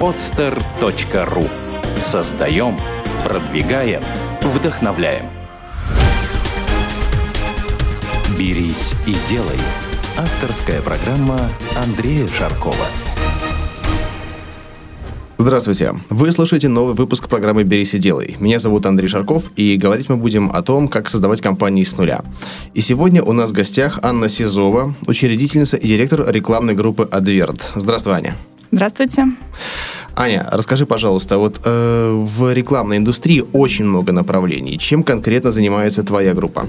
podster.ru Создаем, продвигаем, вдохновляем. «Берись и делай» – авторская программа Андрея Шаркова. Здравствуйте! Вы слушаете новый выпуск программы «Берись и делай». Меня зовут Андрей Шарков, и говорить мы будем о том, как создавать компании с нуля. И сегодня у нас в гостях Анна Сизова, учредительница и директор рекламной группы «Адверт». Здравствуй, Аня. Здравствуйте. Аня, расскажи, пожалуйста, вот э, в рекламной индустрии очень много направлений. Чем конкретно занимается твоя группа?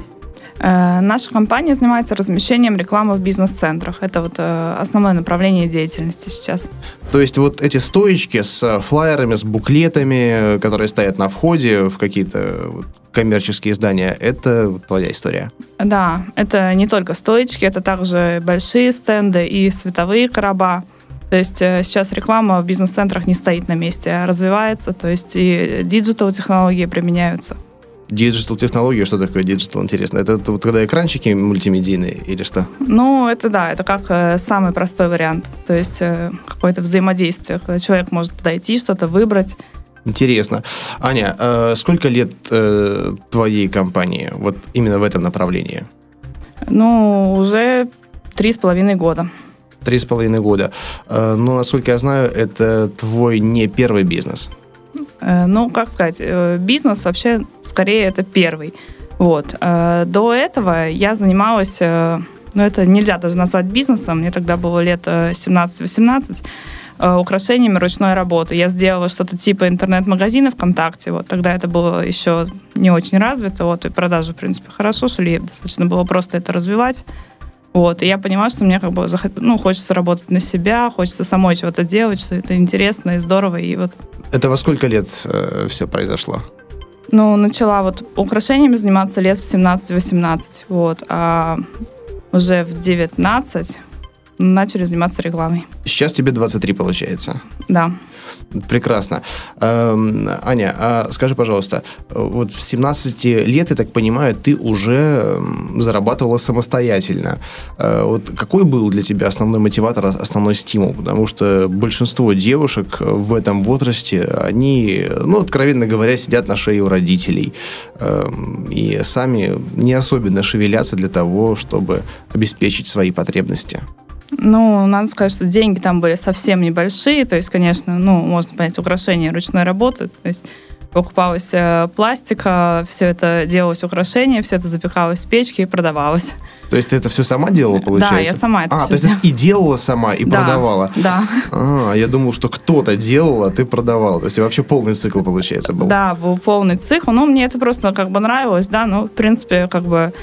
Э, наша компания занимается размещением рекламы в бизнес-центрах. Это вот э, основное направление деятельности сейчас. То есть вот эти стоечки с флайерами, с буклетами, которые стоят на входе в какие-то коммерческие здания, это твоя история? Да, это не только стоечки, это также большие стенды и световые короба. То есть э, сейчас реклама в бизнес-центрах не стоит на месте, а развивается, то есть и digital-технологии применяются. Digital технология, что такое digital, интересно? Это, это вот когда экранчики мультимедийные или что? Ну, это да, это как э, самый простой вариант. То есть э, какое-то взаимодействие, когда человек может подойти, что-то выбрать. Интересно. Аня, э, сколько лет э, твоей компании вот именно в этом направлении? Ну, уже три с половиной года. Три с половиной года. Э, ну, насколько я знаю, это твой не первый бизнес. Э, ну, как сказать, э, бизнес вообще скорее это первый. Вот. До этого я занималась, ну, это нельзя даже назвать бизнесом, мне тогда было лет 17-18, украшениями ручной работы. Я сделала что-то типа интернет-магазина ВКонтакте. Вот тогда это было еще не очень развито. Вот, и продажи, в принципе, хорошо шли. Достаточно было просто это развивать. Вот, и я понимала, что мне как бы ну, хочется работать на себя, хочется самой чего-то делать, что это интересно и здорово. И вот... Это во сколько лет э, все произошло? Ну, начала вот украшениями заниматься лет в 17-18, вот, а уже в 19 начали заниматься рекламой. Сейчас тебе 23, получается? Да. Прекрасно. Эм, Аня, а скажи, пожалуйста, вот в 17 лет, я так понимаю, ты уже эм, зарабатывала самостоятельно. Э, вот какой был для тебя основной мотиватор, основной стимул? Потому что большинство девушек в этом возрасте, они, ну, откровенно говоря, сидят на шее у родителей эм, и сами не особенно шевелятся для того, чтобы обеспечить свои потребности. Ну, надо сказать, что деньги там были совсем небольшие. То есть, конечно, ну, можно понять, украшения ручной работы. То есть покупалась э, пластика, все это делалось украшение, все это запекалось в печке и продавалось. То есть ты это все сама делала, получается? Да, я сама это А, то есть и делала сама, и да, продавала? Да. А, я думал, что кто-то делал, а ты продавала. То есть вообще полный цикл, получается, был? Да, был полный цикл. Ну, мне это просто как бы нравилось, да, ну, в принципе, как бы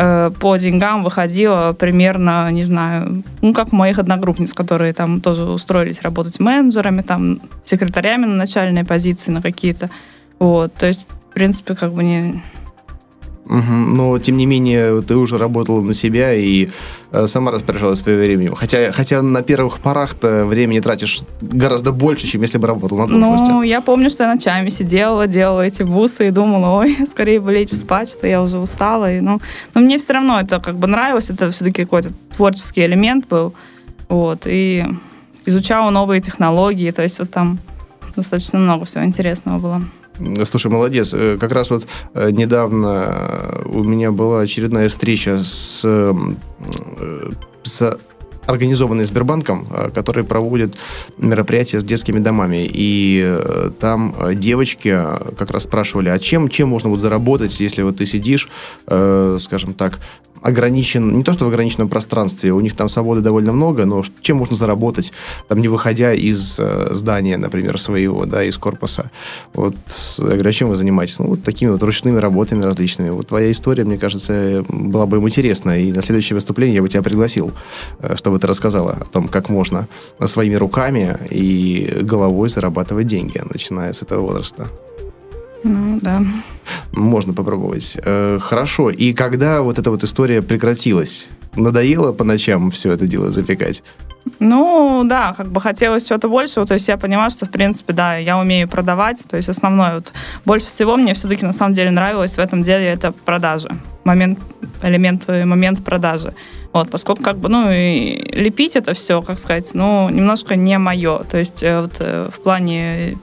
Э, по деньгам выходило примерно, не знаю, ну, как моих одногруппниц, которые там тоже устроились работать менеджерами, там, секретарями на начальной позиции на какие-то. Вот, то есть, в принципе, как бы не. Но, тем не менее, ты уже работала на себя и э, сама распоряжалась своим временем. Хотя, хотя на первых порах-то времени тратишь гораздо больше, чем если бы работал на должности. Ну, я помню, что я ночами сидела, делала эти бусы и думала, ой, скорее бы лечь спать, что я уже устала. И, ну, но мне все равно это как бы нравилось, это все-таки какой-то творческий элемент был. Вот, и изучала новые технологии, то есть вот там достаточно много всего интересного было. Слушай, молодец. Э, как раз вот э, недавно у меня была очередная встреча с, с организованный Сбербанком, который проводит мероприятия с детскими домами. И э, там девочки как раз спрашивали, а чем, чем можно вот заработать, если вот ты сидишь, скажем так, ограничен, не то что в ограниченном пространстве, у них там свободы довольно много, но чем можно заработать, там не выходя из э, здания, например, своего, да, из корпуса. Вот, я говорю, а чем вы занимаетесь? Ну, вот такими вот ручными работами различными. Вот твоя история, мне кажется, была бы им интересна, и на следующее выступление я бы тебя пригласил, э, чтобы ты рассказала о том, как можно своими руками и головой зарабатывать деньги, начиная с этого возраста. Ну, да. Можно попробовать. Э, хорошо. И когда вот эта вот история прекратилась? Надоело по ночам все это дело запекать? Ну, да, как бы хотелось чего-то большего, то есть я поняла, что, в принципе, да, я умею продавать, то есть основное, вот, больше всего мне все-таки на самом деле нравилось в этом деле это продажи. момент, элемент, момент продажи. Вот, поскольку как бы, ну, и лепить это все, как сказать, ну, немножко не мое. То есть вот в плане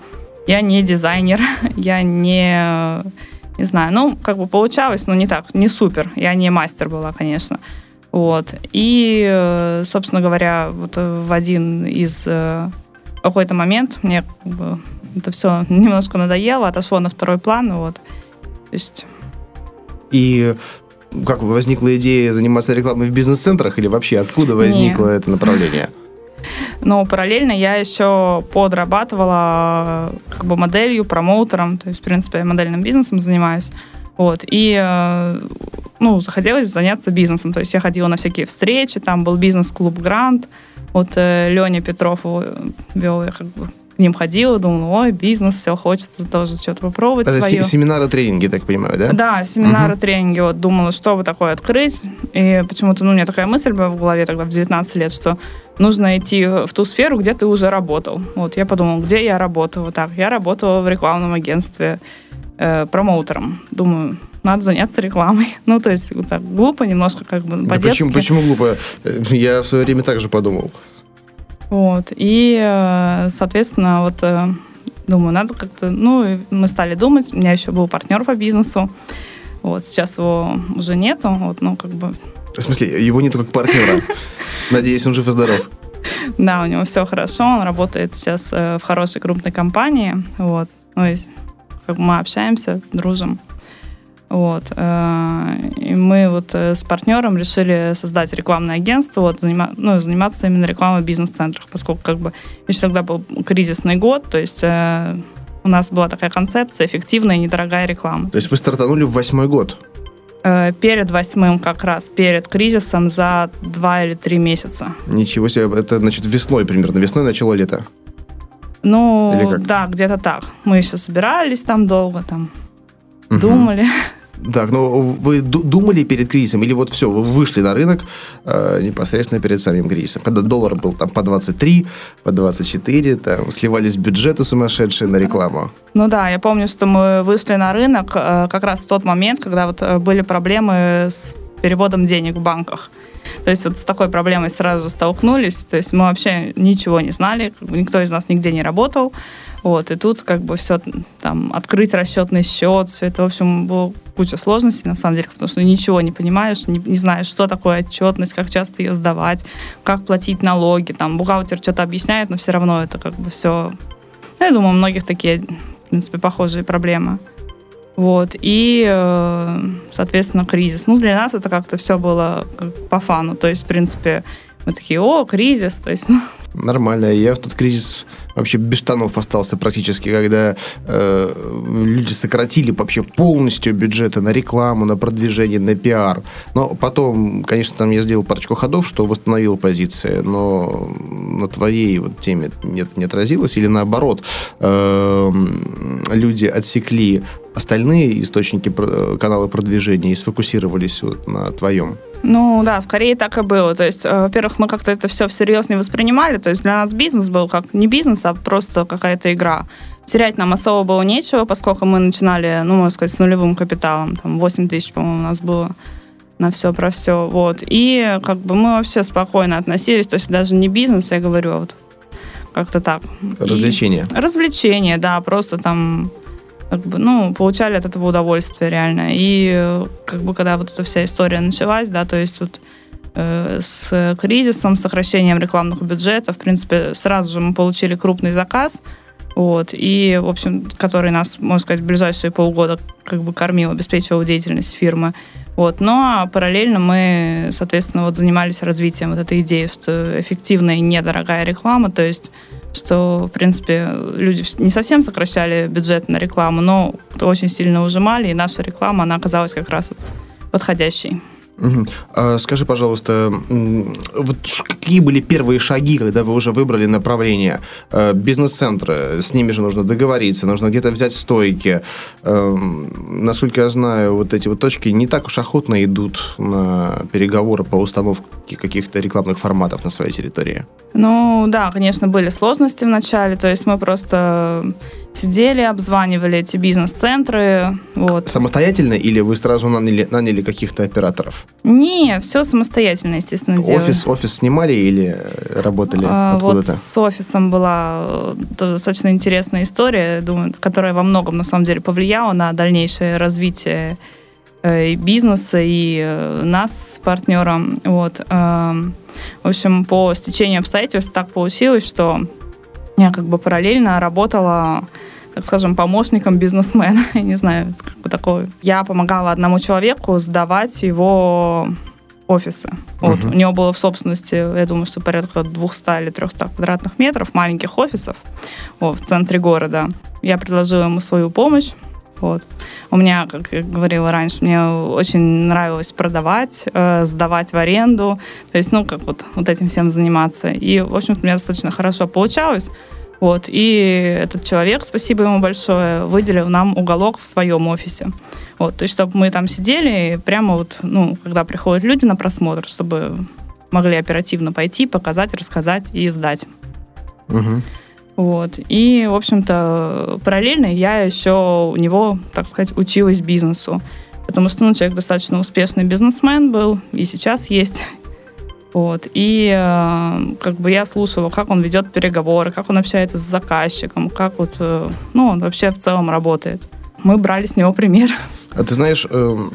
я не дизайнер, я не, не знаю, ну, как бы получалось, но не так, не супер. Я не мастер была, конечно. Вот. И, собственно говоря, вот в один из какой-то момент мне как бы, это все немножко надоело, отошло на второй план. Вот. То есть... И как возникла идея заниматься рекламой в бизнес-центрах или вообще откуда возникло Нет. это направление? Но параллельно я еще подрабатывала как бы моделью, промоутером, то есть, в принципе, модельным бизнесом занимаюсь. Вот. И э, ну, захотелось заняться бизнесом. То есть я ходила на всякие встречи, там был бизнес-клуб «Грант». Вот э, Леня Петров вел, я как бы к ним ходила, думала, ой, бизнес, все, хочется тоже что-то попробовать Это свое. семинары, тренинги, так понимаю, да? Да, семинары, угу. тренинги. Вот думала, что бы такое открыть. И почему-то, ну, у меня такая мысль была в голове тогда в 19 лет, что нужно идти в ту сферу, где ты уже работал. Вот я подумала, где я работала? Вот так, я работала в рекламном агентстве э, промоутером. Думаю, надо заняться рекламой. Ну, то есть, вот так глупо немножко, как бы, да почему, почему глупо? Я в свое время также подумал. Вот. И, э, соответственно, вот э, думаю, надо как-то... Ну, мы стали думать. У меня еще был партнер по бизнесу. Вот, сейчас его уже нету. Вот, ну, как бы... В смысле, его нету как партнера? Надеюсь, он жив и здоров. Да, у него все хорошо. Он работает сейчас э, в хорошей крупной компании. Вот. Ну, и как бы мы общаемся, дружим. Вот. Э, и мы вот э, с партнером решили создать рекламное агентство, вот, занима, ну, заниматься именно рекламой в бизнес-центрах, поскольку как бы еще тогда был кризисный год, то есть э, у нас была такая концепция эффективная и недорогая реклама. То есть вы стартанули в восьмой год? перед восьмым как раз, перед кризисом за два или три месяца. Ничего себе, это значит весной примерно, весной начало лето? Ну, да, где-то так. Мы еще собирались там долго, там угу. думали. Так, но вы думали перед кризисом, или вот все, вы вышли на рынок э, непосредственно перед самим кризисом, когда доллар был там по 23, по 24, там сливались бюджеты сумасшедшие на рекламу? Ну да, я помню, что мы вышли на рынок э, как раз в тот момент, когда вот э, были проблемы с переводом денег в банках. То есть вот с такой проблемой сразу столкнулись. То есть мы вообще ничего не знали, никто из нас нигде не работал. Вот, и тут как бы все там, открыть расчетный счет, все это, в общем, было куча сложностей, на самом деле, потому что ничего не понимаешь, не, не знаешь, что такое отчетность, как часто ее сдавать, как платить налоги, там, бухгалтер что-то объясняет, но все равно это как бы все... Ну, я думаю, у многих такие, в принципе, похожие проблемы. Вот, и, э, соответственно, кризис. Ну, для нас это как-то все было по фану, то есть, в принципе, мы такие, о, кризис, то есть... Ну. Нормально, я в тот кризис вообще без штанов остался практически, когда э, люди сократили вообще полностью бюджеты на рекламу, на продвижение, на пиар. Но потом, конечно, там я сделал парочку ходов, что восстановил позиции, но на твоей вот теме нет, не отразилось. Или наоборот, э, люди отсекли остальные источники, каналы продвижения и сфокусировались вот на твоем. Ну да, скорее так и было. То есть, э, во-первых, мы как-то это все всерьез не воспринимали. То есть для нас бизнес был как не бизнес, а просто какая-то игра. Терять нам особо было нечего, поскольку мы начинали, ну, можно сказать, с нулевым капиталом. Там 8 тысяч, по-моему, у нас было на все про все. Вот. И как бы мы вообще спокойно относились. То есть даже не бизнес, я говорю, а вот как-то так. Развлечения. И развлечения, да, просто там как бы, ну, получали от этого удовольствие реально. И как бы когда вот эта вся история началась, да, то есть вот э, с кризисом, сокращением рекламных бюджетов, в принципе, сразу же мы получили крупный заказ, вот, и, в общем, который нас, можно сказать, в ближайшие полгода как бы кормил, обеспечивал деятельность фирмы. Вот. Но ну, а параллельно мы, соответственно, вот занимались развитием вот этой идеи, что эффективная и недорогая реклама, то есть что, в принципе, люди не совсем сокращали бюджет на рекламу, но очень сильно ужимали, и наша реклама, она оказалась как раз подходящей. А скажи, пожалуйста, вот какие были первые шаги, когда вы уже выбрали направление? Э, бизнес-центры, с ними же нужно договориться, нужно где-то взять стойки. Эм, насколько я знаю, вот эти вот точки не так уж охотно идут на переговоры по установке каких-то рекламных форматов на своей территории. Ну, да, конечно, были сложности в начале, то есть мы просто сидели, обзванивали эти бизнес-центры. Вот. Самостоятельно или вы сразу наняли, наняли каких-то операторов? Не, все самостоятельно, естественно, делали. Офис, офис снимали или работали А, Вот откуда-то? с офисом была э, тоже достаточно интересная история, думаю, которая во многом на самом деле повлияла на дальнейшее развитие э, и бизнеса, и э, нас с партнером. Вот. эм, В общем, по стечению обстоятельств так получилось, что я как бы параллельно работала так скажем, помощником бизнесмена. Я не знаю, как бы такое. Я помогала одному человеку сдавать его офисы. Вот. Мгм. У него было в собственности, я думаю, что порядка 200 или 300 квадратных метров маленьких офисов вот, в центре города. Я предложила ему свою помощь. Вот. У меня, как я говорила раньше, мне очень нравилось продавать, э, сдавать в аренду, то есть, ну, как вот, вот этим всем заниматься. И, в общем-то, у меня достаточно хорошо получалось. Вот. И этот человек, спасибо ему большое, выделил нам уголок в своем офисе. Вот. То есть, чтобы мы там сидели, и прямо вот, ну, когда приходят люди на просмотр, чтобы могли оперативно пойти, показать, рассказать и сдать. Мгм. Вот. И, в общем-то, параллельно я еще у него, так сказать, училась бизнесу. Потому что, ну, человек достаточно успешный бизнесмен был, и сейчас есть. Вот. И э, как бы я слушала, как он ведет переговоры, как он общается с заказчиком, как вот, э, ну, он вообще в целом работает. Мы брали с него пример. А ты знаешь, эм,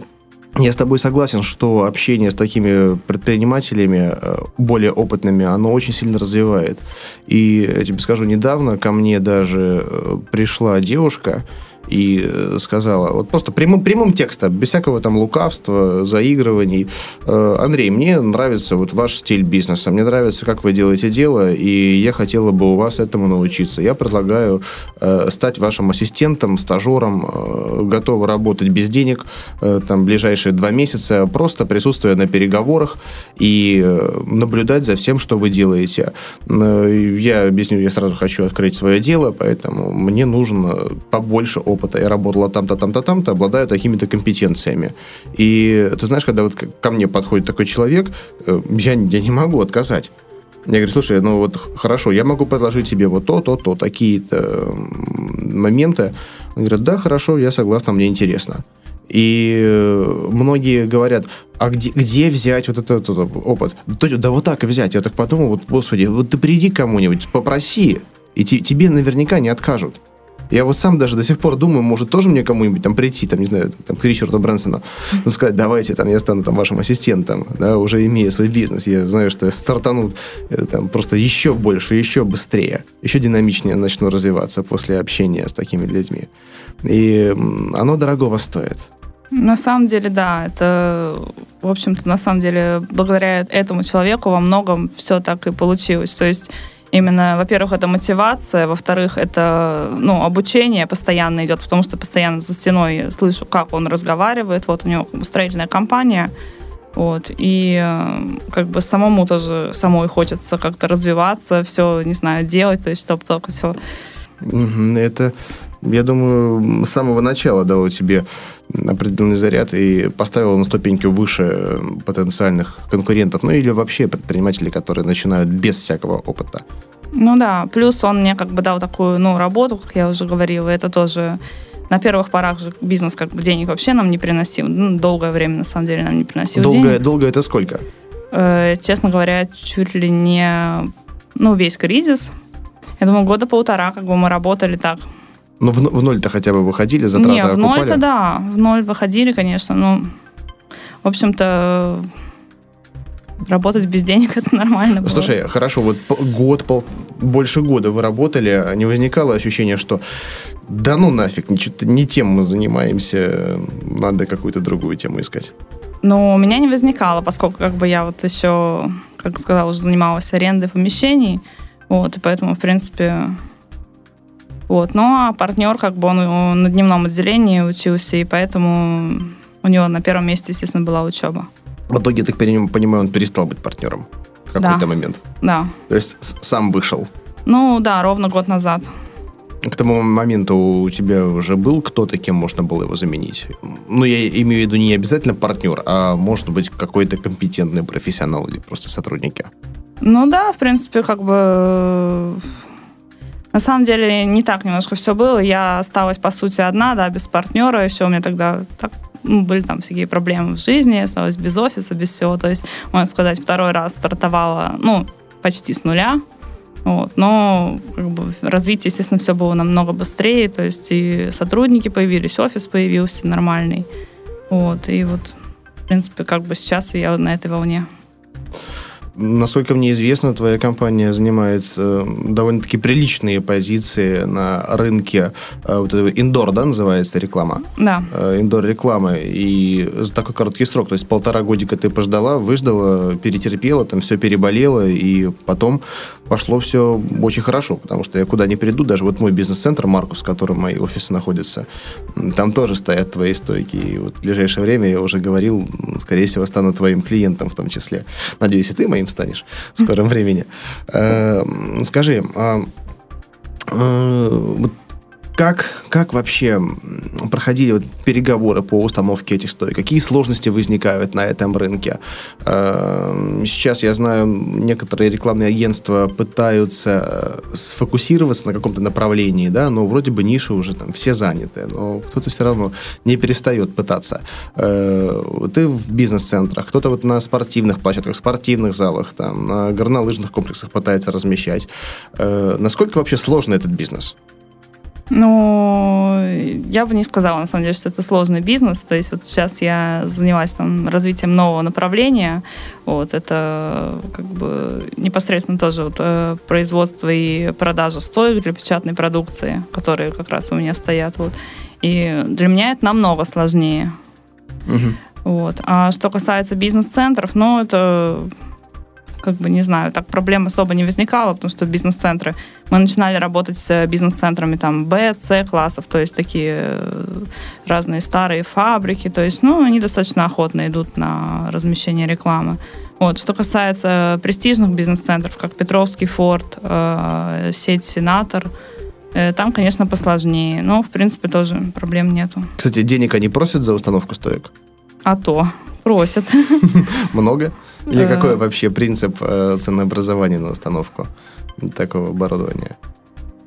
я с тобой согласен, что общение с такими предпринимателями, э, более опытными, оно очень сильно развивает. И я тебе скажу, недавно ко мне даже пришла девушка и э, сказала, вот просто прямым, прямым текстом, без всякого там лукавства, заигрываний, «Э, Андрей, мне нравится вот ваш стиль бизнеса, мне нравится, как вы делаете дело, и я хотела бы у вас этому научиться. Я предлагаю э, стать вашим ассистентом, стажером, готова работать без денег, там, ближайшие два месяца, просто присутствуя на переговорах и наблюдать за всем, что вы делаете. Я объясню, я сразу хочу открыть свое дело, поэтому мне нужно побольше опыта. Я работала там-то, там-то, там-то, обладаю такими-то компетенциями. И ты знаешь, когда вот ко мне подходит такой человек, э, я, я не могу отказать. Я говорю, слушай, ну вот хорошо, я могу предложить тебе вот то, то, то, такие-то моменты. Он говорит, да, хорошо, я согласна, мне интересно. И э, многие говорят, а где, где взять вот этот, этот опыт? Да, вот так и взять. Я так подумал, вот, господи, вот ты приди кому-нибудь, попроси, и те- тебе наверняка не откажут. Я вот сам даже до сих пор думаю, может, тоже мне кому-нибудь там прийти, там, не знаю, там, к Ричарду Брэнсону, ну, сказать, давайте, там, я стану там вашим ассистентом, да, уже имея свой бизнес, я знаю, что я стартану э, там просто еще больше, еще быстрее, еще динамичнее начну развиваться после общения с такими людьми. И оно дорогого стоит. На самом деле, да, это, в общем-то, на самом деле, благодаря этому человеку во многом все так и получилось. То есть именно, во-первых, это мотивация, во-вторых, это, ну, обучение постоянно идет, потому что постоянно за стеной слышу, как он разговаривает. Вот у него строительная компания, вот, и э, как бы самому тоже, самой хочется как-то развиваться, все, не знаю, делать, то есть чтобы только все Это, я думаю, с самого начала дало тебе определенный заряд и поставило на ступеньку выше э, потенциальных конкурентов, ну или вообще предпринимателей, которые начинают без всякого опыта. Ну да, плюс он мне как бы дал такую, ну, работу, как я уже говорила, это тоже на первых порах же бизнес как бы денег вообще нам не приносил. Ну, долгое время, на самом деле, нам не приносил Долго, денег. долго это сколько? Э, честно говоря, чуть ли не, ну, весь кризис. Я думаю, года полтора как бы мы работали так. Ну, в, в ноль-то хотя бы выходили, затраты не, в ноль-то да, в ноль выходили, конечно, но, в общем-то, работать без денег это нормально было. Слушай, хорошо, вот год, пол, больше года вы работали, а не возникало ощущение, что да ну нафиг, ничего, не тем мы занимаемся, надо какую-то другую тему искать. Но у меня не возникало, поскольку как бы я вот еще, как сказала, уже занималась арендой помещений, вот, и поэтому, в принципе, вот. Ну, а партнер, как бы, он, на дневном отделении учился, и поэтому у него на первом месте, естественно, была учеба. В итоге, я так понимаю, он перестал быть партнером в какой-то Да. момент. Да. То есть сам вышел. Ну, да, ровно год назад. К тому моменту у тебя уже был кто-то, кем можно было его заменить? Ну, я имею в виду не обязательно партнер, а может быть какой-то компетентный профессионал или просто сотрудники. Ну да, в принципе, как бы На самом деле не так немножко все было. Я осталась, по сути, одна, да, без партнера. Еще у меня тогда так, ну, были там всякие проблемы в жизни, осталась без офиса, без всего. То есть, можно сказать, второй раз стартовала, ну, почти с нуля. Вот. Но как бы, развитие, естественно, все было намного быстрее. То есть и сотрудники появились, офис появился нормальный. Вот. И вот, в принципе, как бы сейчас я на этой волне. Насколько мне известно, твоя компания занимает э, довольно-таки приличные позиции на рынке э, вот этого индор, да, называется реклама? Да. Э, индор рекламы. И за такой короткий срок, то есть полтора годика ты пождала, выждала, перетерпела, там все переболела, и потом пошло все очень хорошо, потому что я куда ни приду, даже вот мой бизнес-центр, Маркус, в котором мои офисы находятся, там тоже стоят твои стойки. И вот в ближайшее время, я уже говорил, скорее всего, стану твоим клиентом в том числе. Надеюсь, и ты моим станешь в скором времени. Э, скажи, а, э, вот как, как вообще проходили вот переговоры по установке этих стоек? Какие сложности возникают на этом рынке? Э, сейчас, я знаю, некоторые рекламные агентства пытаются сфокусироваться на каком-то направлении, да, но вроде бы ниши уже там все заняты, но кто-то все равно не перестает пытаться. Ты в бизнес-центрах, кто-то вот на спортивных площадках, спортивных залах, там, на горнолыжных комплексах пытается размещать. Насколько вообще сложный этот бизнес? Ну, я бы не сказала, на самом деле, что это сложный бизнес. То есть вот сейчас я занимаюсь там развитием нового направления. Вот, это как бы непосредственно тоже вот, э, производство и продажа стоек для печатной продукции, которые как раз у меня стоят. Вот. И для меня это намного сложнее. Угу. Вот. А что касается бизнес-центров, ну, это как бы, не знаю, так проблем особо не возникало, потому что бизнес-центры, мы начинали работать с бизнес-центрами там Б, С классов, то есть такие э, разные старые фабрики, то есть, ну, они достаточно охотно идут на размещение рекламы. Вот. Что касается престижных бизнес-центров, как Петровский форт, э, сеть Сенатор, э, там, конечно, посложнее, но, в принципе, тоже проблем нету. Кстати, денег они просят за установку стоек? А то, просят. Много? Или какой вообще принцип э, ценообразования на установку такого оборудования?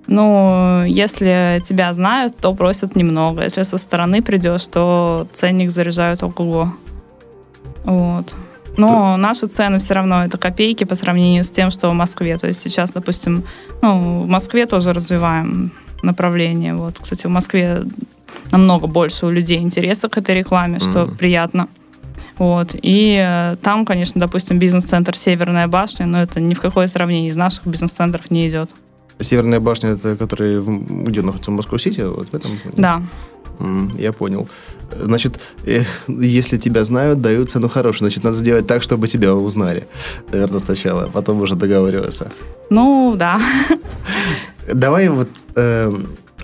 Ну, если тебя знают, то просят немного. Если со стороны придешь, то ценник заряжают ого. Вот. Но то... наши цены все равно это копейки по сравнению с тем, что в Москве. То есть сейчас, допустим, ну, в Москве тоже развиваем направление. Вот, кстати, в Москве намного больше у людей интереса к этой рекламе, что mm-hmm. приятно. Вот. И э, там, конечно, допустим, бизнес-центр «Северная башня», но это ни в какое сравнение из наших бизнес-центров не идет. Северная башня, это который где находится в Москве-Сити? Вот в этом? Да. Я понял. Значит, э, если тебя знают, дают цену хорошую. Значит, надо сделать так, чтобы тебя узнали. Наверное, сначала, потом уже договариваться. Ну, да. Давай вот э,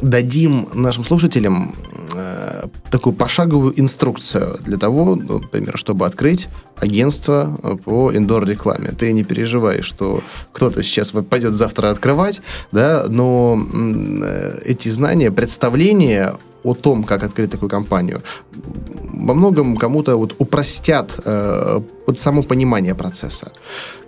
дадим нашим слушателям э, такую пошаговую инструкцию для того, ну, например, чтобы открыть агентство по индор-рекламе. Ты не переживай, что кто-то сейчас пойдет завтра открывать, да, но э, эти знания, представления о том, как открыть такую компанию, во многом кому-то вот упростят э, вот само понимание процесса.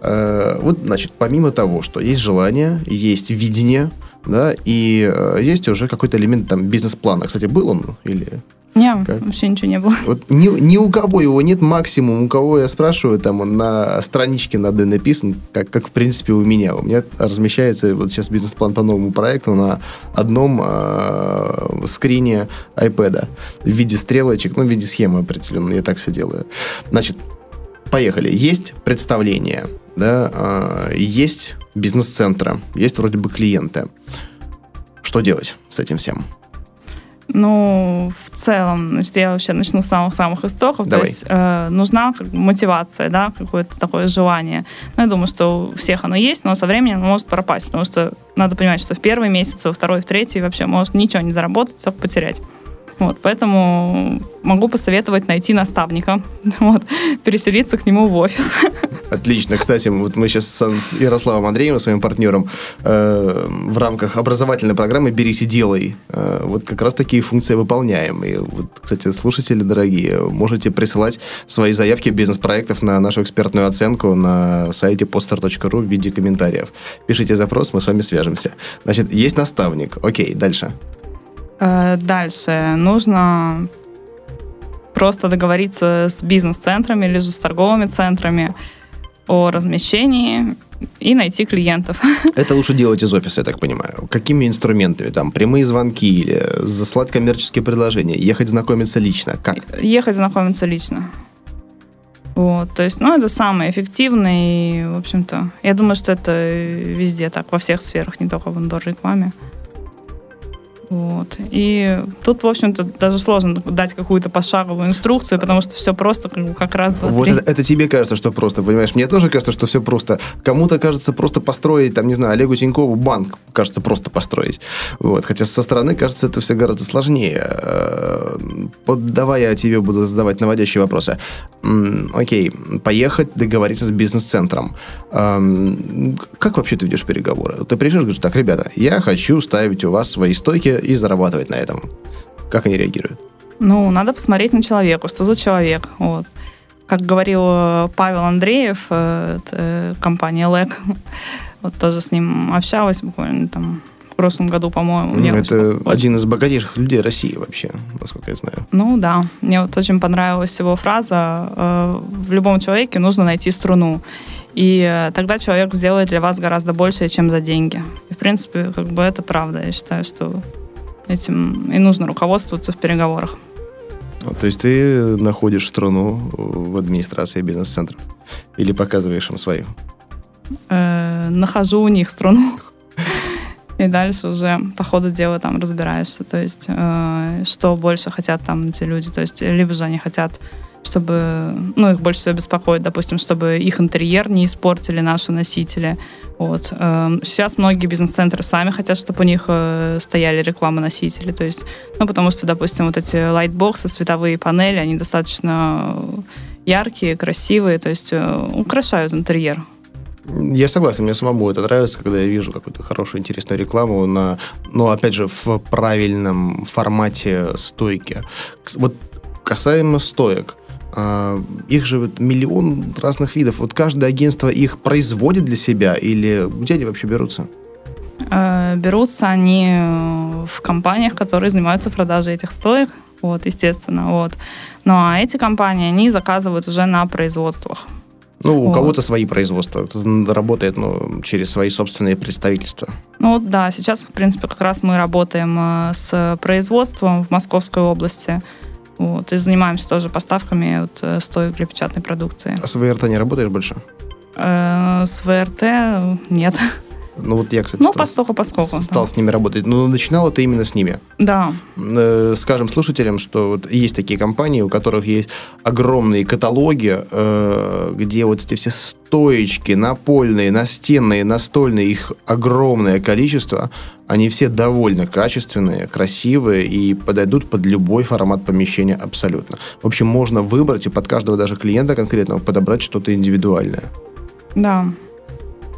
Э, вот, значит, помимо того, что есть желание, есть видение, да, и э, есть уже какой-то элемент там бизнес-плана. Кстати, был он или... Нет, вообще ничего не было. Вот ни, ни у кого его нет, максимум, у кого я спрашиваю, там он на страничке надо написан, как, как в принципе у меня. У меня размещается вот сейчас бизнес-план по новому проекту на одном э, скрине iPad в виде стрелочек, ну, в виде схемы определенной, я так все делаю. Значит, поехали. Есть представление, да, э, есть бизнес-центра, есть вроде бы клиенты. Что делать с этим всем? Ну, в целом, значит, я вообще начну с самых-самых истоков. Давай. То есть э, нужна мотивация, да, какое-то такое желание. Ну, я думаю, что у всех оно есть, но со временем оно может пропасть, потому что надо понимать, что в первый месяц, во второй, в третий вообще может ничего не заработать, только потерять. Вот, поэтому могу посоветовать найти наставника, вот, переселиться к нему в офис. Отлично. Кстати, вот мы сейчас с Ярославом Андреевым, своим партнером, э, в рамках образовательной программы «Берись и делай». Э, вот как раз такие функции выполняем. И вот, кстати, слушатели дорогие, можете присылать свои заявки бизнес-проектов на нашу экспертную оценку на сайте poster.ru в виде комментариев. Пишите запрос, мы с вами свяжемся. Значит, есть наставник. Окей, дальше. Э, дальше. Нужно просто договориться с бизнес-центрами или же с торговыми центрами о размещении и найти клиентов. Это лучше делать из офиса, я так понимаю. Какими инструментами? Там прямые звонки или заслать коммерческие предложения? Ехать знакомиться лично? Как? Ехать знакомиться лично. Вот, то есть, ну, это самый эффективный, в общем-то, я думаю, что это везде так, во всех сферах, не только в индор-рекламе. Вот. И тут, в общем-то, даже сложно дать какую-то пошаговую инструкцию, потому что все просто как, как раз два, Вот это, это тебе кажется, что просто, понимаешь? Мне тоже кажется, что все просто. Кому-то кажется просто построить, там, не знаю, Олегу Тинькову банк, кажется, просто построить. Вот. Хотя со стороны, кажется, это все гораздо сложнее. Э, вот давай я тебе буду задавать наводящие вопросы. Окей, поехать, договориться с бизнес-центром. Как вообще ты ведешь переговоры? Ты приезжаешь, говоришь, так, ребята, я хочу ставить у вас свои стойки и зарабатывать на этом. Как они реагируют? Ну, надо посмотреть на человека, что за человек. Вот. Как говорил э, Павел Андреев, э, это компания ЛЭК, вот тоже с ним общалась буквально там в прошлом году, по-моему. Мне это очень... один из богатейших людей России вообще, насколько я знаю. Ну да, мне вот очень понравилась его фраза э, «В любом человеке нужно найти струну». И тогда человек сделает для вас гораздо больше, чем за деньги. И, в принципе, как бы это правда. Я считаю, что Этим и нужно руководствоваться в переговорах. То есть ты находишь страну в администрации бизнес-центров или показываешь им свою? Э, нахожу у них страну. И дальше уже по ходу дела там разбираешься. То есть, э, что больше хотят там эти люди. То есть, либо же они хотят чтобы, ну, их больше всего беспокоит, допустим, чтобы их интерьер не испортили наши носители. Вот. Эм, сейчас многие бизнес-центры сами хотят, чтобы у них э, стояли рекламоносители. То есть, ну, потому что, допустим, вот эти лайтбоксы, световые панели, они достаточно яркие, красивые, то есть э, украшают интерьер. Я согласен, мне самому это нравится, когда я вижу какую-то хорошую, интересную рекламу на, ну, опять же, в правильном формате стойки. Вот касаемо стоек, их же вот миллион разных видов. Вот каждое агентство их производит для себя или где они вообще берутся? Э, берутся они э, в компаниях, которые занимаются продажей этих стоек, вот, естественно, вот. Ну, а эти компании, они заказывают уже на производствах. Ну, у вот. кого-то свои производства, кто-то работает ну, через свои собственные представительства. Ну, да, сейчас, в принципе, как раз мы работаем э, с производством в Московской области. Вот, и занимаемся тоже поставками вот, э, стоек для печатной продукции. А с ВРТ не работаешь больше? Э, с ВРТ нет. Ну вот я, кстати, ну, стал, поскольку, поскольку, стал да. с ними работать. Но начинал это именно с ними. Да. Э, скажем слушателям, что вот есть такие компании, у которых есть огромные каталоги, э, где вот эти все стоечки напольные, настенные, настольные, их огромное количество. Они все довольно качественные, красивые и подойдут под любой формат помещения абсолютно. В общем, можно выбрать и под каждого даже клиента конкретного подобрать что-то индивидуальное. Да.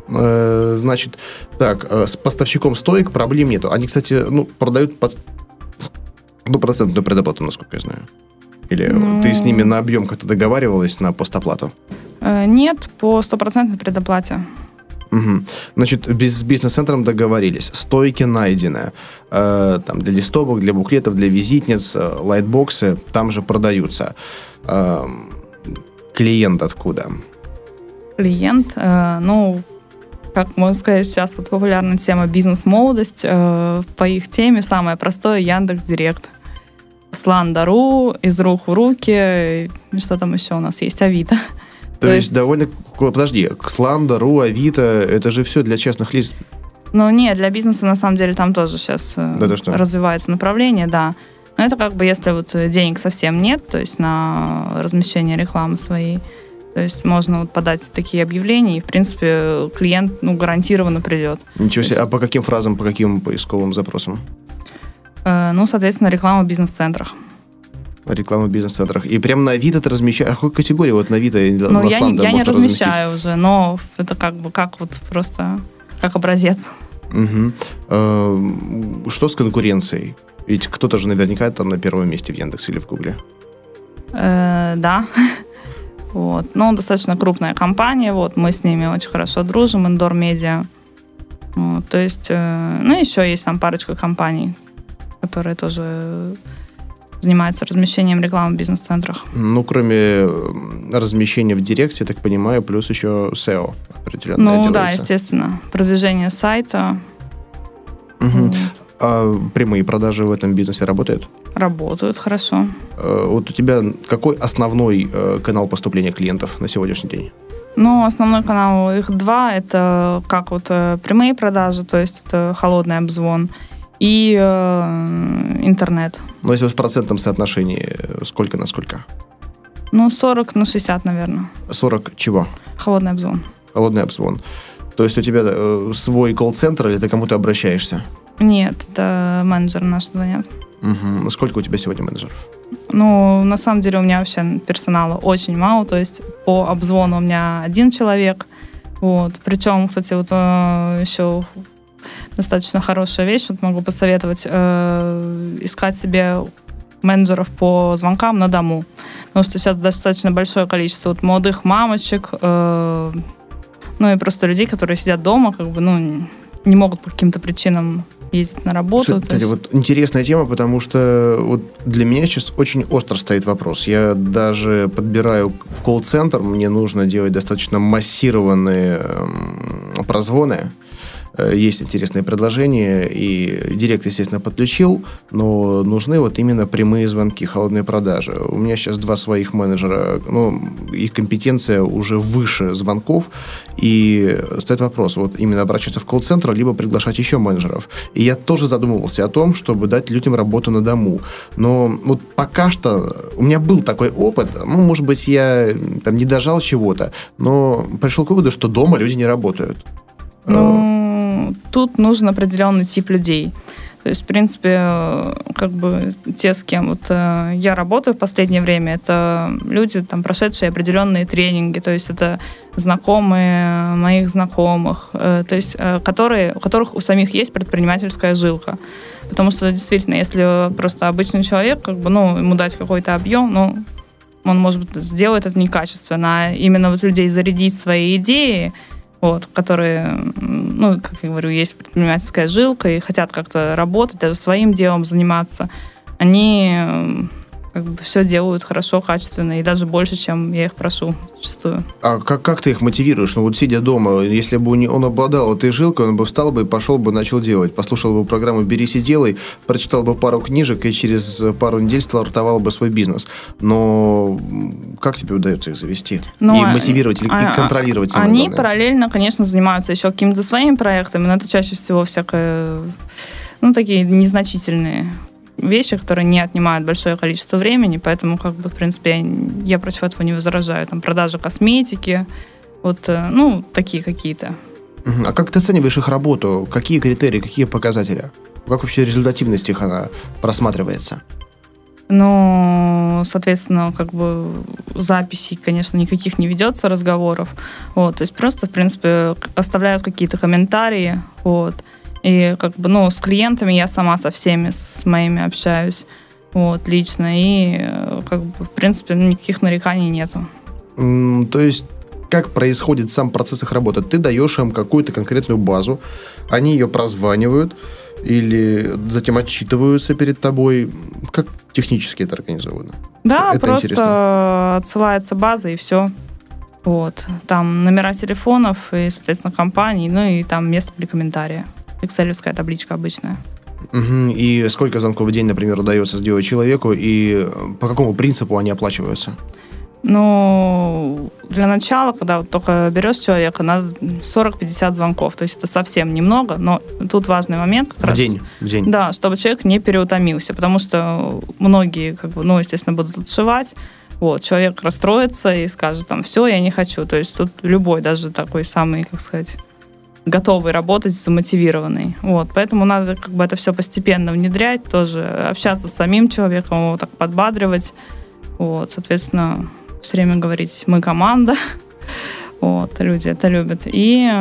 Э, значит, так, э, с поставщиком стоек проблем нету. Они, кстати, ну, продают под стопроцентную предоплату, насколько я знаю. Или ну... ты с ними на объем как-то договаривалась на постоплату? Э, нет, по стопроцентной предоплате. Угу. Значит, с бизнес-центром договорились. Стойки найдены. Э, там для листовок, для буклетов, для визитниц, лайтбоксы там же продаются. Э, клиент откуда? Клиент, э, ну, как можно сказать, сейчас вот популярна тема бизнес-молодость. Э, по их теме самое простое Яндекс Директ. Сландару, из рук в руки, что там еще у нас есть, Авито. То, То есть, есть довольно... Подожди, Сландару, Авито, это же все для частных лиц. Ну, нет, для бизнеса, на самом деле, там тоже сейчас э, да, развивается направление, да. Но это как бы, если вот денег совсем нет, то есть на размещение рекламы своей, то есть можно вот подать такие объявления, и, в принципе, клиент ну, гарантированно придет. Ничего себе. А по каким фразам, по каким поисковым запросам? Э, ну, соответственно, реклама в бизнес-центрах. Реклама в бизнес-центрах. И прям на Авито ты размещаешь. А какой категории вот на Авито Ну, я, не, я не размещаю разместить? уже, но это как бы как вот просто как образец. Угу. Что с конкуренцией? Ведь кто-то же наверняка там на первом месте в Яндексе или в Гугле. Э, да. Вот. Но достаточно крупная компания, вот, мы с ними очень хорошо дружим, Indoor Media. Вот, то есть, э, ну, еще есть там парочка компаний, которые тоже занимаются размещением рекламы в бизнес-центрах. Ну, кроме э, размещения в Директе, я так понимаю, плюс еще SEO определенное Ну, делается. да, естественно. Продвижение сайта. Угу. А прямые продажи в этом бизнесе работают? Работают, хорошо. Э, вот у тебя какой основной э, канал поступления клиентов на сегодняшний день? Ну, основной канал, их два, это как вот прямые продажи, то есть это холодный обзвон, и э, интернет. Ну, если в процентном соотношении, сколько на сколько? Ну, 40 на 60, наверное. 40 чего? Холодный обзвон. Холодный обзвон. То есть у тебя э, свой колл-центр или ты кому-то обращаешься? Нет, это менеджер наш занят. Угу. Сколько у тебя сегодня менеджеров? Ну, на самом деле у меня вообще персонала очень мало. То есть по обзвону у меня один человек. Вот. Причем, кстати, вот э, еще достаточно хорошая вещь. Вот могу посоветовать э, искать себе менеджеров по звонкам на дому. Потому что сейчас достаточно большое количество вот молодых мамочек, э, ну и просто людей, которые сидят дома, как бы, ну, не могут по каким-то причинам ездить на работу. Кстати, есть... вот интересная тема, потому что вот для меня сейчас очень остро стоит вопрос. Я даже подбираю колл-центр, мне нужно делать достаточно массированные э, прозвоны, есть интересные предложения, и директ, естественно, подключил, но нужны вот именно прямые звонки, холодные продажи. У меня сейчас два своих менеджера, ну, их компетенция уже выше звонков, и стоит вопрос, вот именно обращаться в колл-центр, либо приглашать еще менеджеров. И я тоже задумывался о том, чтобы дать людям работу на дому. Но вот пока что у меня был такой опыт, ну, может быть, я там не дожал чего-то, но пришел к выводу, что дома люди не работают. Ну, тут нужен определенный тип людей. То есть, в принципе, как бы те, с кем вот э, я работаю в последнее время, это люди, там, прошедшие определенные тренинги, то есть это знакомые моих знакомых, э, то есть э, которые, у которых у самих есть предпринимательская жилка. Потому что действительно, если просто обычный человек, как бы, ну, ему дать какой-то объем, ну, он, может быть, сделает это некачественно, а именно вот людей зарядить свои идеи, вот, которые, ну, как я говорю, есть предпринимательская жилка и хотят как-то работать, даже своим делом заниматься, они как бы все делают хорошо, качественно, и даже больше, чем я их прошу зачастую. А как, как ты их мотивируешь? Ну вот сидя дома, если бы он обладал этой жилкой, он бы встал бы, пошел бы, начал делать. Послушал бы программу «Берись и делай», прочитал бы пару книжек и через пару недель стартовал бы свой бизнес. Но как тебе удается их завести? Но, и а, мотивировать, или а, контролировать? Они главное? параллельно, конечно, занимаются еще какими-то своими проектами, но это чаще всего всякое, ну, такие незначительные вещи, которые не отнимают большое количество времени, поэтому, как бы, в принципе, я, против этого не возражаю. Там продажа косметики, вот, э, ну, такие какие-то. А как ты оцениваешь их работу? Какие критерии, какие показатели? Как вообще результативность их она просматривается? Ну, соответственно, как бы записей, конечно, никаких не ведется разговоров. Вот, то есть просто, в принципе, оставляют какие-то комментарии, вот. И как бы, ну, с клиентами я сама со всеми, с моими общаюсь, вот, лично. И э, как бы, в принципе, никаких нареканий нету. Mm, то есть как происходит сам процесс их работы? Ты даешь им какую-то конкретную базу, они ее прозванивают или затем отчитываются перед тобой. Как технически это организовано? Да, это просто интересно. отсылается база и все. Вот. Там номера телефонов и, соответственно, компаний, ну и там место для комментария экселевская табличка обычная. И сколько звонков в день, например, удается сделать человеку, и по какому принципу они оплачиваются? Ну, для начала, когда вот только берешь человека, надо 40-50 звонков. То есть это совсем немного, но тут важный момент. Как в раз, день? В день? Да, чтобы человек не переутомился, потому что многие, как бы, ну, естественно, будут отшивать. Вот, человек расстроится и скажет там, все, я не хочу. То есть тут любой, даже такой самый, как сказать, готовый работать, замотивированный. Вот, поэтому надо как бы это все постепенно внедрять, тоже общаться с самим человеком, его так подбадривать. Вот, соответственно, все время говорить «мы команда». Вот, люди это любят. И,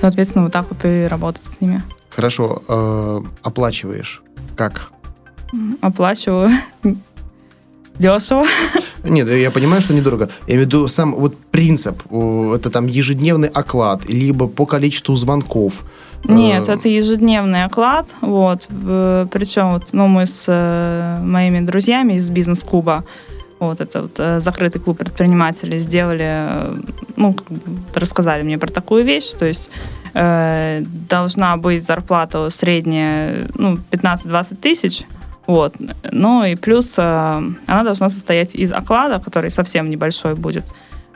соответственно, вот так вот и работать с ними. Хорошо. Э, оплачиваешь? Как? Оплачиваю. Дешево. Нет, я понимаю, что недорого. Я имею в виду сам вот принцип. Это там ежедневный оклад, либо по количеству звонков. Нет, э, это ежедневный оклад. Вот. Причем вот, ну, мы с э, моими друзьями из бизнес-клуба вот это вот э, закрытый клуб предпринимателей сделали, ну, рассказали мне про такую вещь, то есть э, должна быть зарплата средняя, ну, 15-20 тысяч, вот. Ну и плюс э, она должна состоять из оклада, который совсем небольшой будет,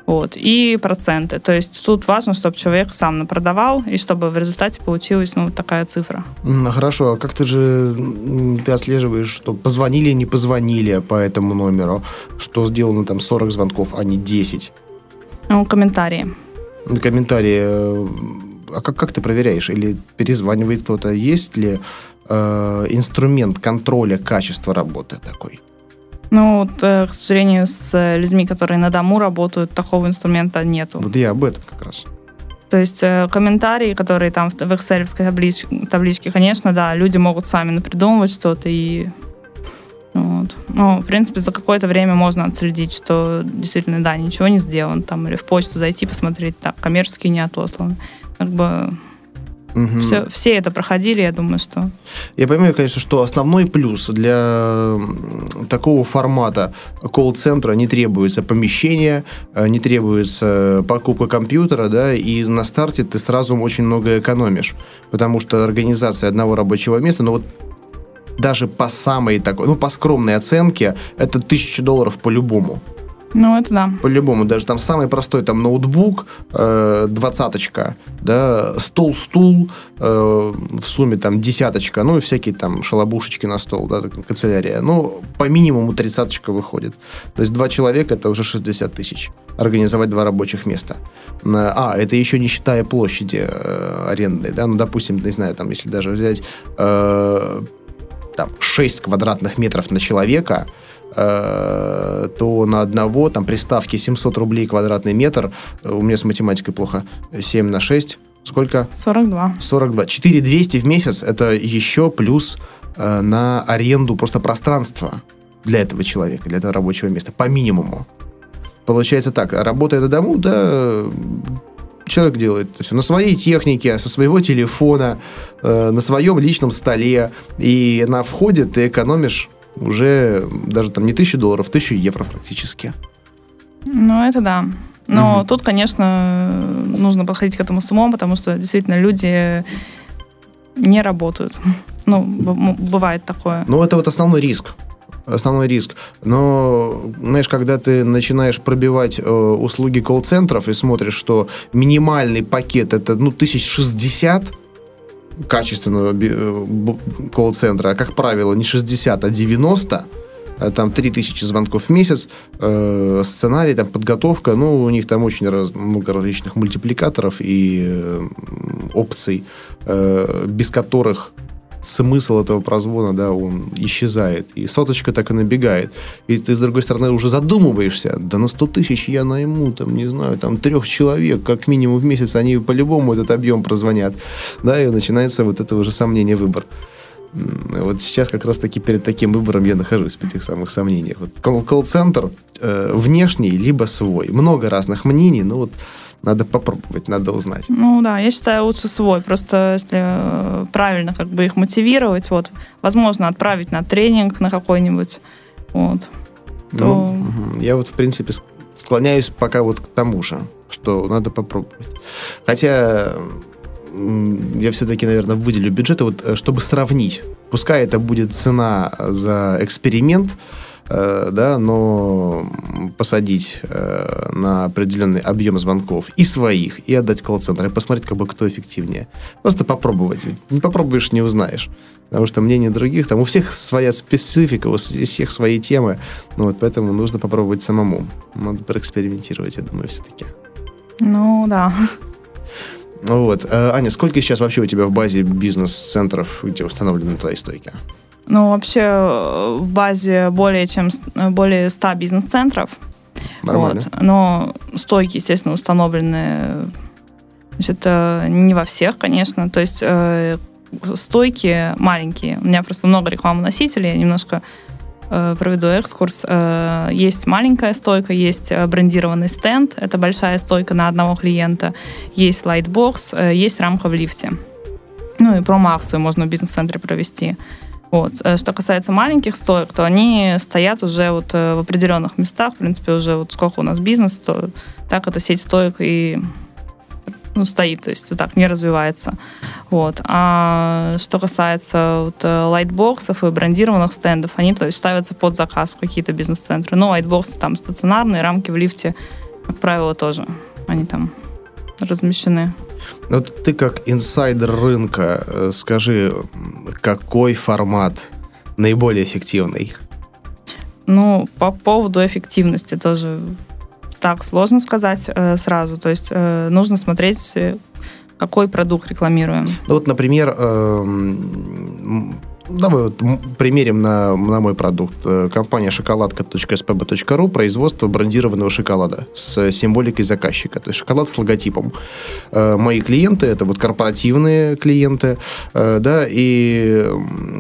вот, и проценты. То есть тут важно, чтобы человек сам продавал, и чтобы в результате получилась ну, такая цифра. Хорошо, а как ты же ты отслеживаешь, что позвонили, не позвонили по этому номеру, что сделано там 40 звонков, а не 10? Ну, комментарии. Комментарии. Э, а как, как ты проверяешь? Или перезванивает кто-то? Есть ли э, инструмент контроля качества работы такой? Ну, вот, э, к сожалению, с э, людьми, которые на дому работают, такого инструмента нету. Вот я об этом как раз. То есть э, комментарии, которые там в Excel таблич, табличке, конечно, да, люди могут сами придумывать что-то и вот. Но, в принципе, за какое-то время можно отследить, что действительно, да, ничего не сделано, там, или в почту зайти, посмотреть, так, коммерчески не отослан. Как бы Угу. Все, все это проходили, я думаю, что... Я понимаю, конечно, что основной плюс для такого формата колл-центра не требуется помещение, э, не требуется покупка компьютера, да, и на старте ты сразу очень много экономишь, потому что организация одного рабочего места, ну вот даже по самой такой, ну, по скромной оценке, это тысяча долларов по-любому. Ну, это да. По-любому, даже там самый простой там ноутбук, э, двадцаточка, да, стол-стул, э, в сумме там десяточка, ну и всякие там шалобушечки на стол, да, канцелярия. Ну, по минимуму тридцаточка выходит. То есть два человека это уже 60 тысяч. Организовать два рабочих места. А, это еще не считая площади э, арендной, да, ну, допустим, не знаю, там, если даже взять э, там 6 квадратных метров на человека, Э, то на одного там приставки 700 рублей квадратный метр, у меня с математикой плохо, 7 на 6, сколько? 42. 42. 4200 в месяц, это еще плюс э, на аренду просто пространства для этого человека, для этого рабочего места, по минимуму. Получается так, работая на дому, да, человек делает это все на своей технике, со своего телефона, э, на своем личном столе, и на входе ты экономишь уже даже там не тысячу долларов, тысячу евро практически. Ну, это да. Но угу. тут, конечно, нужно подходить к этому с умом, потому что действительно люди не работают. Ну, бывает такое. Ну, это вот основной риск основной риск. Но, знаешь, когда ты начинаешь пробивать э, услуги колл-центров и смотришь, что минимальный пакет это, ну, 1060, качественного э, колл-центра, а, как правило, не 60, а 90, а там 3000 звонков в месяц, э, сценарий, там подготовка, ну, у них там очень раз, много различных мультипликаторов и э, опций, э, без которых смысл этого прозвона, да, он исчезает. И соточка так и набегает. И ты, с другой стороны, уже задумываешься, да на 100 тысяч я найму, там, не знаю, там, трех человек, как минимум в месяц, они по-любому этот объем прозвонят. Да, и начинается вот это уже сомнение, выбор. Вот сейчас как раз-таки перед таким выбором я нахожусь в этих самых сомнениях. Вот колл-центр э, внешний, либо свой. Много разных мнений, но вот надо попробовать, надо узнать. Ну да, я считаю лучше свой. Просто если э, правильно как бы их мотивировать, вот, возможно, отправить на тренинг на какой-нибудь, вот. То... Ну, я вот, в принципе, склоняюсь пока вот к тому же, что надо попробовать. Хотя я все-таки, наверное, выделю бюджет, вот, э, чтобы сравнить. Пускай это будет цена за эксперимент, да, но посадить э, на определенный объем звонков и своих, и отдать колл-центр, и посмотреть, как бы кто эффективнее. Просто попробовать. Не попробуешь, не узнаешь. Потому что мнение других, там у всех своя специфика, у всех свои темы. Ну, вот поэтому нужно попробовать самому. Надо проэкспериментировать, я думаю, все-таки. Ну, да. Вот. Э, Аня, сколько сейчас вообще у тебя в базе бизнес-центров, где установлены твои стойки? Ну, вообще э, в базе более чем э, более 100 бизнес-центров. Нормально. Вот. Но стойки, естественно, установлены значит, э, не во всех, конечно. То есть э, стойки маленькие. У меня просто много рекламоносителей. Я немножко э, проведу экскурс. Э, Есть маленькая стойка, есть брендированный стенд. Это большая стойка на одного клиента. Есть лайтбокс, э, есть рамка в лифте. Ну и промо-акцию можно в бизнес-центре провести. Вот. Э, Что касается маленьких стоек, то они стоят уже вот э, в определенных местах. В принципе, уже вот сколько у нас бизнес, то так эта сеть стоек и ну, стоит, то есть вот так не развивается. Вот. А что касается вот, э, лайтбоксов и брендированных стендов, они то есть, ставятся под заказ в какие-то бизнес-центры. Но лайтбоксы там стационарные, рамки в лифте, как правило, тоже они там размещены. Вот ты как инсайдер рынка, э, скажи, какой формат наиболее эффективный? Ну, по поводу эффективности тоже так сложно сказать э, сразу. То есть э, нужно смотреть, э, какой продукт рекламируем. Ну вот, например, эм, давай вот примерим на, на мой продукт. Э, Компания шоколадка.spb.ru производство брендированного шоколада с символикой заказчика. То есть шоколад с логотипом. Э, Мои клиенты, это вот корпоративные клиенты, э, да, и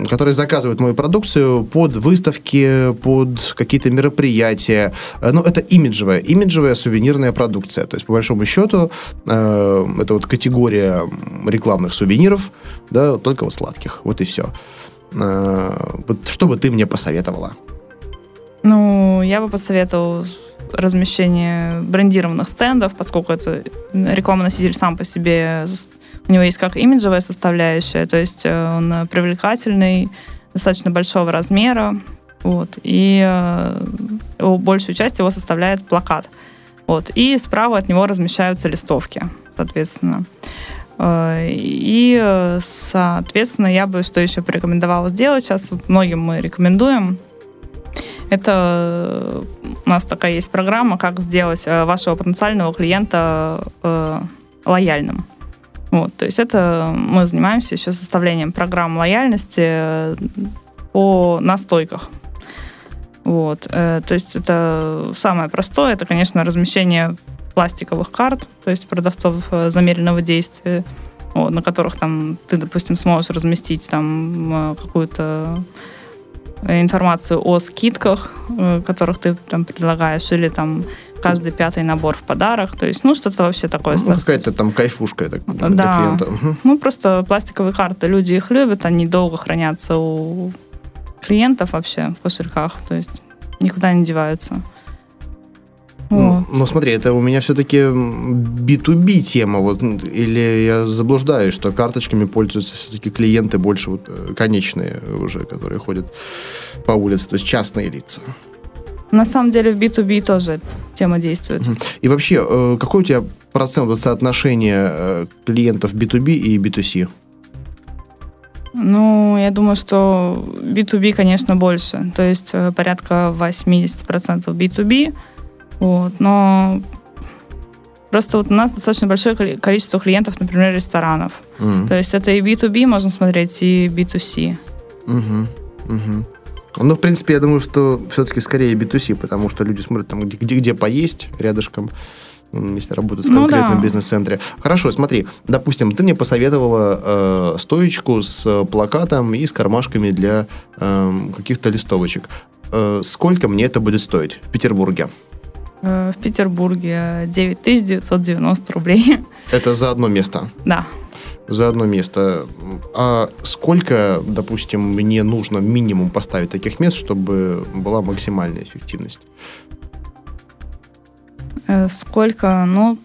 которые заказывают мою продукцию под выставки, под какие-то мероприятия. Ну, это имиджевая, имиджевая сувенирная продукция. То есть, по большому счету, это вот категория рекламных сувениров, да, только вот сладких. Вот и все. Вот что бы ты мне посоветовала? Ну, я бы посоветовала размещение брендированных стендов, поскольку это рекламоноситель сам по себе, у него есть как имиджевая составляющая, то есть э, он э, привлекательный, достаточно большого размера, вот, и э, его- большую часть его составляет плакат. Вот, и справа от него размещаются листовки, соответственно. Э, И, э, соответственно, я бы что еще порекомендовала сделать? Сейчас многим мы рекомендуем. Это у нас такая есть программа, как сделать э, вашего потенциального клиента э, лояльным. Вот, то есть это мы занимаемся еще составлением программ лояльности по настойках. Вот, то есть это самое простое, это, конечно, размещение пластиковых карт, то есть продавцов э, замеренного действия, вот, на которых там ты, допустим, сможешь разместить там э, какую-то информацию о скидках, э, которых ты там предлагаешь, или там каждый пятый набор в подарок, то есть, ну, что-то вообще такое. Ну, какая-то там кайфушка я так, для Да. клиента. Мгм. Ну, просто пластиковые карты, люди их любят, они долго хранятся у клиентов вообще в кошельках, то есть никуда не деваются. Ну, Вот. ну, смотри, это у меня все-таки B2B тема, вот, или я заблуждаюсь, что карточками пользуются все-таки клиенты больше вот э, конечные уже, которые ходят по улице, то есть частные лица. На самом деле в B2B тоже тема действует. И вообще, э, какой у тебя процент вот соотношения э, клиентов B2B и B2C? Ну, я думаю, что B2B, конечно, больше. То есть порядка 80% B2B. Вот, но просто вот у нас достаточно большое коли- количество клиентов, например, ресторанов. М. То есть это и B2B можно смотреть, и B2C. Мгм. Мгм. Ну, в принципе, я думаю, что все-таки скорее B2C, потому что люди смотрят там, где, где, где поесть рядышком, если работают в Ну конкретном да. бизнес-центре. Хорошо, смотри, допустим, ты мне посоветовала э, стоечку с э, плакатом и с кармашками для эм, каких-то листовочек. Э, сколько мне это будет стоить в Петербурге? Э, В Петербурге 9990 рублей. Это за одно место. Да. За одно место. А сколько, допустим, мне нужно минимум поставить таких мест, чтобы была максимальная эффективность? Э, Сколько? Ну,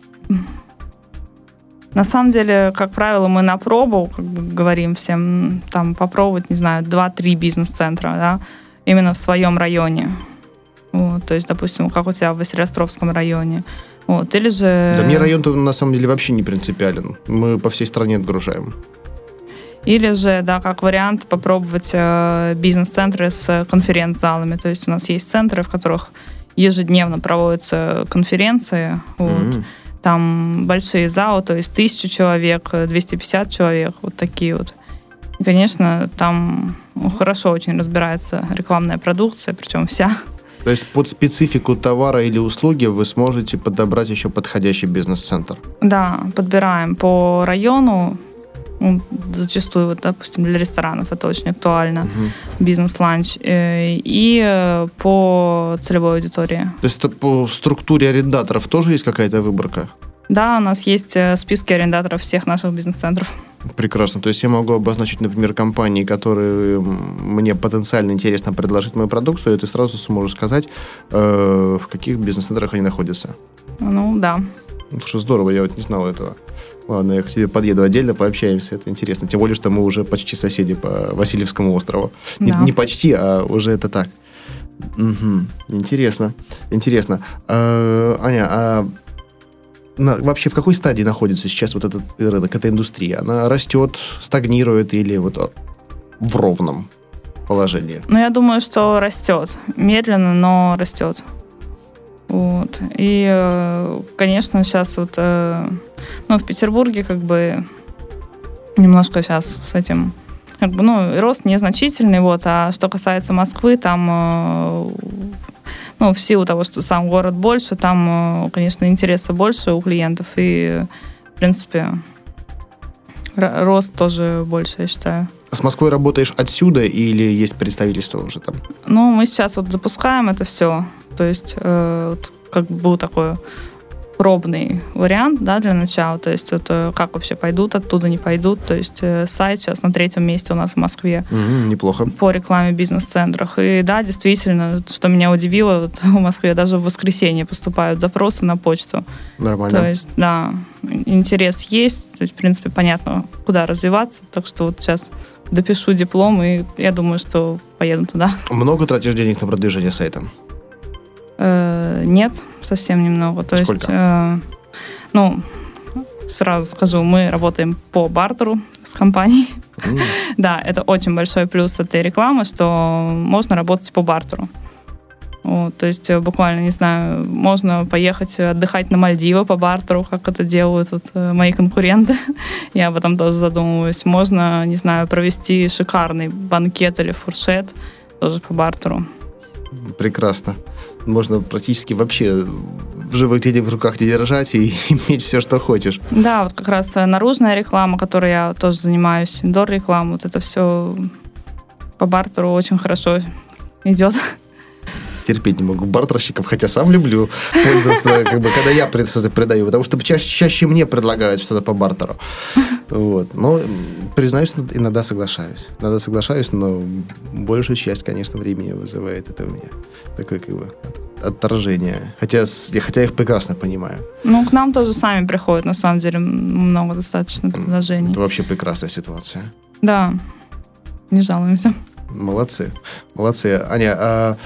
на самом деле, как правило, мы на пробу как бы, говорим всем, там, попробовать, не знаю, 2-3 бизнес-центра, да, именно в своем районе. Вот, то есть, допустим, как у тебя в Василиостровском районе. Вот, или же... Да мне район-то на самом деле вообще не принципиален. Мы по всей стране отгружаем. Или же, да, как вариант, попробовать э, бизнес-центры с конференц-залами. То есть у нас есть центры, в которых ежедневно проводятся конференции. Вот. М. там большие ЗАО, то есть тысяча человек, 250 человек, вот такие вот. И, конечно, там хорошо очень разбирается рекламная продукция, причем вся. То есть под специфику товара или услуги вы сможете подобрать еще подходящий бизнес-центр? Да, подбираем по району, ну, зачастую, вот, допустим, для ресторанов это очень актуально, угу. бизнес-ланч, э, и э, по целевой аудитории. То есть по структуре арендаторов тоже есть какая-то выборка? Да, у нас есть э, списки арендаторов всех наших бизнес-центров. Прекрасно. То есть я могу обозначить, например, компании, которые мне потенциально интересно предложить мою продукцию, и ты сразу сможешь сказать, э, в каких бизнес-центрах они находятся. Ну, да. Ну, что здорово, я вот не знал этого. Ладно, я к тебе подъеду отдельно, пообщаемся, это интересно. Тем более, что мы уже почти соседи по Васильевскому острову. Да. Не, не почти, а уже это так. Угу. Интересно, интересно. А, Аня, а на, вообще в какой стадии находится сейчас вот этот рынок, эта индустрия? Она растет, стагнирует или вот а, в ровном положении? Ну, я думаю, что растет. Медленно, но растет. Вот. И, э, конечно, сейчас вот, э, ну, в Петербурге как бы немножко сейчас с этим как бы, ну, рост незначительный, вот, а что касается Москвы, там э, ну, в силу того, что сам город больше, там, э, конечно, интереса больше у клиентов, и, в принципе, рост тоже больше, я считаю. С Москвой работаешь отсюда или есть представительство уже там? Ну, мы сейчас вот запускаем это все. То есть, э, вот, как бы был такой пробный вариант, да, для начала. То есть это как вообще пойдут оттуда, не пойдут. То есть э, сайт сейчас на третьем месте у нас в Москве. Mm-hmm, неплохо. По рекламе в бизнес-центрах. И да, действительно, что меня удивило, вот в Москве даже в воскресенье поступают запросы на почту. Нормально. То есть, да, интерес есть. То есть, в принципе, понятно, куда развиваться. Так что вот сейчас допишу диплом, и я думаю, что поеду туда. Много тратишь денег на продвижение сайта? Э, нет, совсем немного. То Сколько? есть, э, ну, сразу скажу, мы работаем по бартеру с компанией. Mm. да, это очень большой плюс этой рекламы, что можно работать по бартеру. Вот, то есть э, буквально, не знаю, можно поехать отдыхать на Мальдивы по бартеру, как это делают вот, э, мои конкуренты. Я об этом тоже задумываюсь. Можно, не знаю, провести шикарный банкет или фуршет тоже по бартеру. Прекрасно можно практически вообще живых денег в руках не держать и иметь все, что хочешь. Да, вот как раз наружная реклама, которой я тоже занимаюсь, индор реклама, вот это все по бартеру очень хорошо идет терпеть не могу бартерщиков, хотя сам люблю пользоваться, как бы, когда я что-то продаю, потому что чаще, чаще мне предлагают что-то по бартеру. Вот. Но, признаюсь, иногда соглашаюсь. Иногда соглашаюсь, но большую часть, конечно, времени вызывает это у меня. Такое, как бы, отторжение. Хотя, хотя я их прекрасно понимаю. Ну, к нам тоже сами приходят, на самом деле, много достаточно предложений. Это вообще прекрасная ситуация. Да, не жалуемся. Молодцы. Молодцы. Аня, а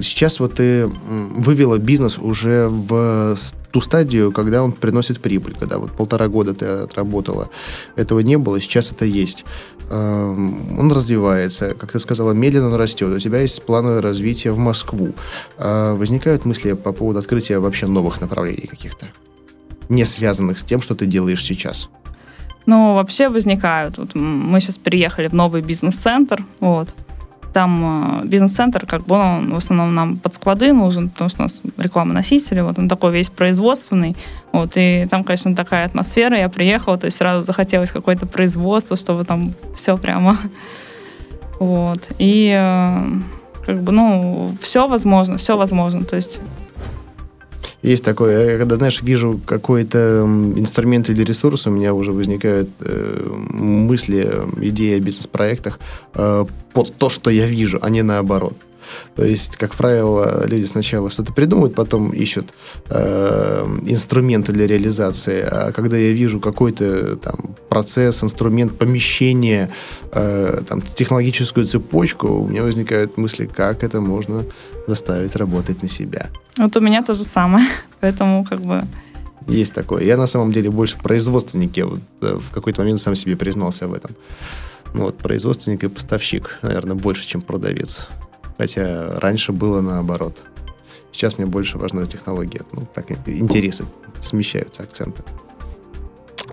сейчас вот ты вывела бизнес уже в ту стадию, когда он приносит прибыль, когда вот полтора года ты отработала. Этого не было, сейчас это есть. Эм, он развивается, как ты сказала, медленно он растет. У тебя есть планы развития в Москву. А возникают мысли по поводу открытия вообще новых направлений каких-то, не связанных с тем, что ты делаешь сейчас? Ну, вообще возникают. Вот мы сейчас переехали в новый бизнес-центр, вот, там э, бизнес-центр, как бы он в основном нам под склады нужен, потому что у нас реклама носители, вот он такой весь производственный, вот, и там, конечно, такая атмосфера, я приехала, то есть сразу захотелось какое-то производство, чтобы там все прямо, вот, и э, как бы, ну, все возможно, все возможно, то есть есть такое, я когда, знаешь, вижу какой-то инструмент или ресурс, у меня уже возникают э, мысли, идеи о бизнес-проектах э, под то, что я вижу, а не наоборот. То есть, как правило, люди сначала что-то придумывают, потом ищут э, инструменты для реализации. А когда я вижу какой-то там процесс, инструмент, помещение, э, там, технологическую цепочку, у меня возникают мысли, как это можно заставить работать на себя. Вот у меня то же самое, поэтому как бы... Есть такое. Я на самом деле больше производственник. Я вот э, в какой-то момент сам себе признался в этом. Ну, вот, производственник и поставщик, наверное, больше, чем продавец. Хотя раньше было наоборот. Сейчас мне больше важна технология. Ну, так интересы смещаются, акценты.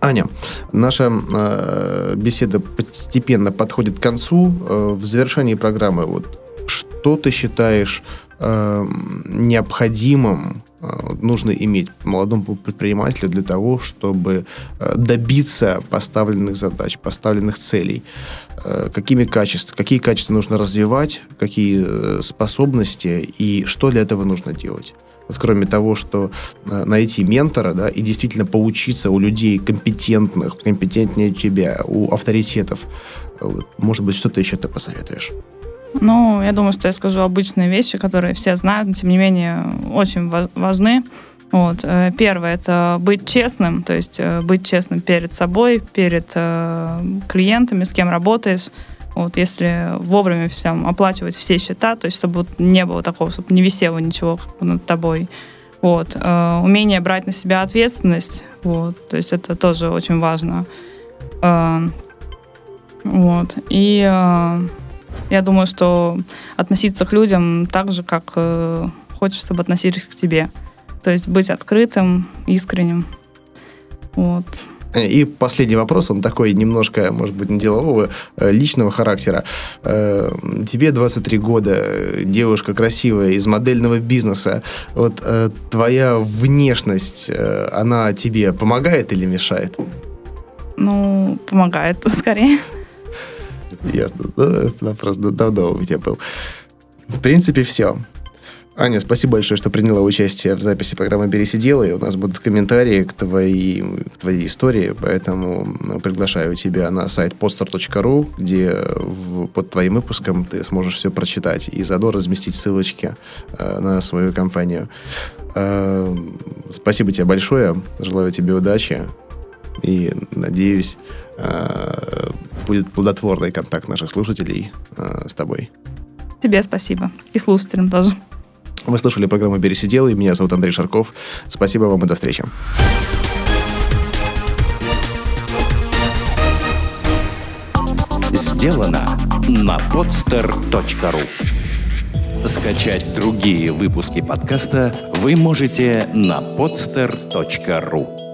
Аня, наша э, беседа постепенно подходит к концу. Э, в завершении программы, вот, что ты считаешь э, необходимым, нужно иметь молодому предпринимателю для того, чтобы э, добиться поставленных задач, поставленных целей? Э, какими качествами, какие качества нужно развивать, какие э, способности и что для этого нужно делать? Вот кроме того, что э, найти ментора, да, и действительно поучиться у людей компетентных, компетентнее тебя, у авторитетов, может быть, что-то еще ты посоветуешь? Ну, я думаю, что я скажу обычные вещи, которые все знают, но тем не менее очень важны. Вот. Э, первое – это быть честным, то есть э, быть честным перед собой, перед клиентами, с кем работаешь. Вот, если вовремя всем оплачивать все счета, то есть чтобы не было такого, чтобы не висело ничего над тобой. Вот. Э, умение брать на себя ответственность, вот, то есть это тоже очень важно. Э, вот. И э, я думаю, что относиться к людям так же, как э, хочешь, чтобы относились к тебе. То есть быть открытым, искренним. Вот. И последний вопрос, он такой немножко, может быть, не делового, э, личного характера. Э, тебе 23 года, девушка красивая, из модельного бизнеса. Вот э, твоя внешность, она тебе помогает или мешает? Ну, помогает, скорее. Ясно. Ну, этот вопрос давно у меня был. В принципе, все. Аня, спасибо большое, что приняла участие в записи программы «Бери сидела», и у нас будут комментарии к твоей, к твоей истории, поэтому приглашаю тебя на сайт podstar.ru, где в, под твоим выпуском ты сможешь все прочитать и заодно разместить ссылочки э, на свою компанию. Э, спасибо тебе большое, желаю тебе удачи и надеюсь, будет плодотворный контакт наших слушателей э, с тобой. Тебе спасибо. И слушателям тоже. Вы слушали программу «Бери сидел», и меня зовут Андрей Шарков. Спасибо вам и до встречи. Сделано на podster.ru Скачать другие выпуски подкаста вы можете на podster.ru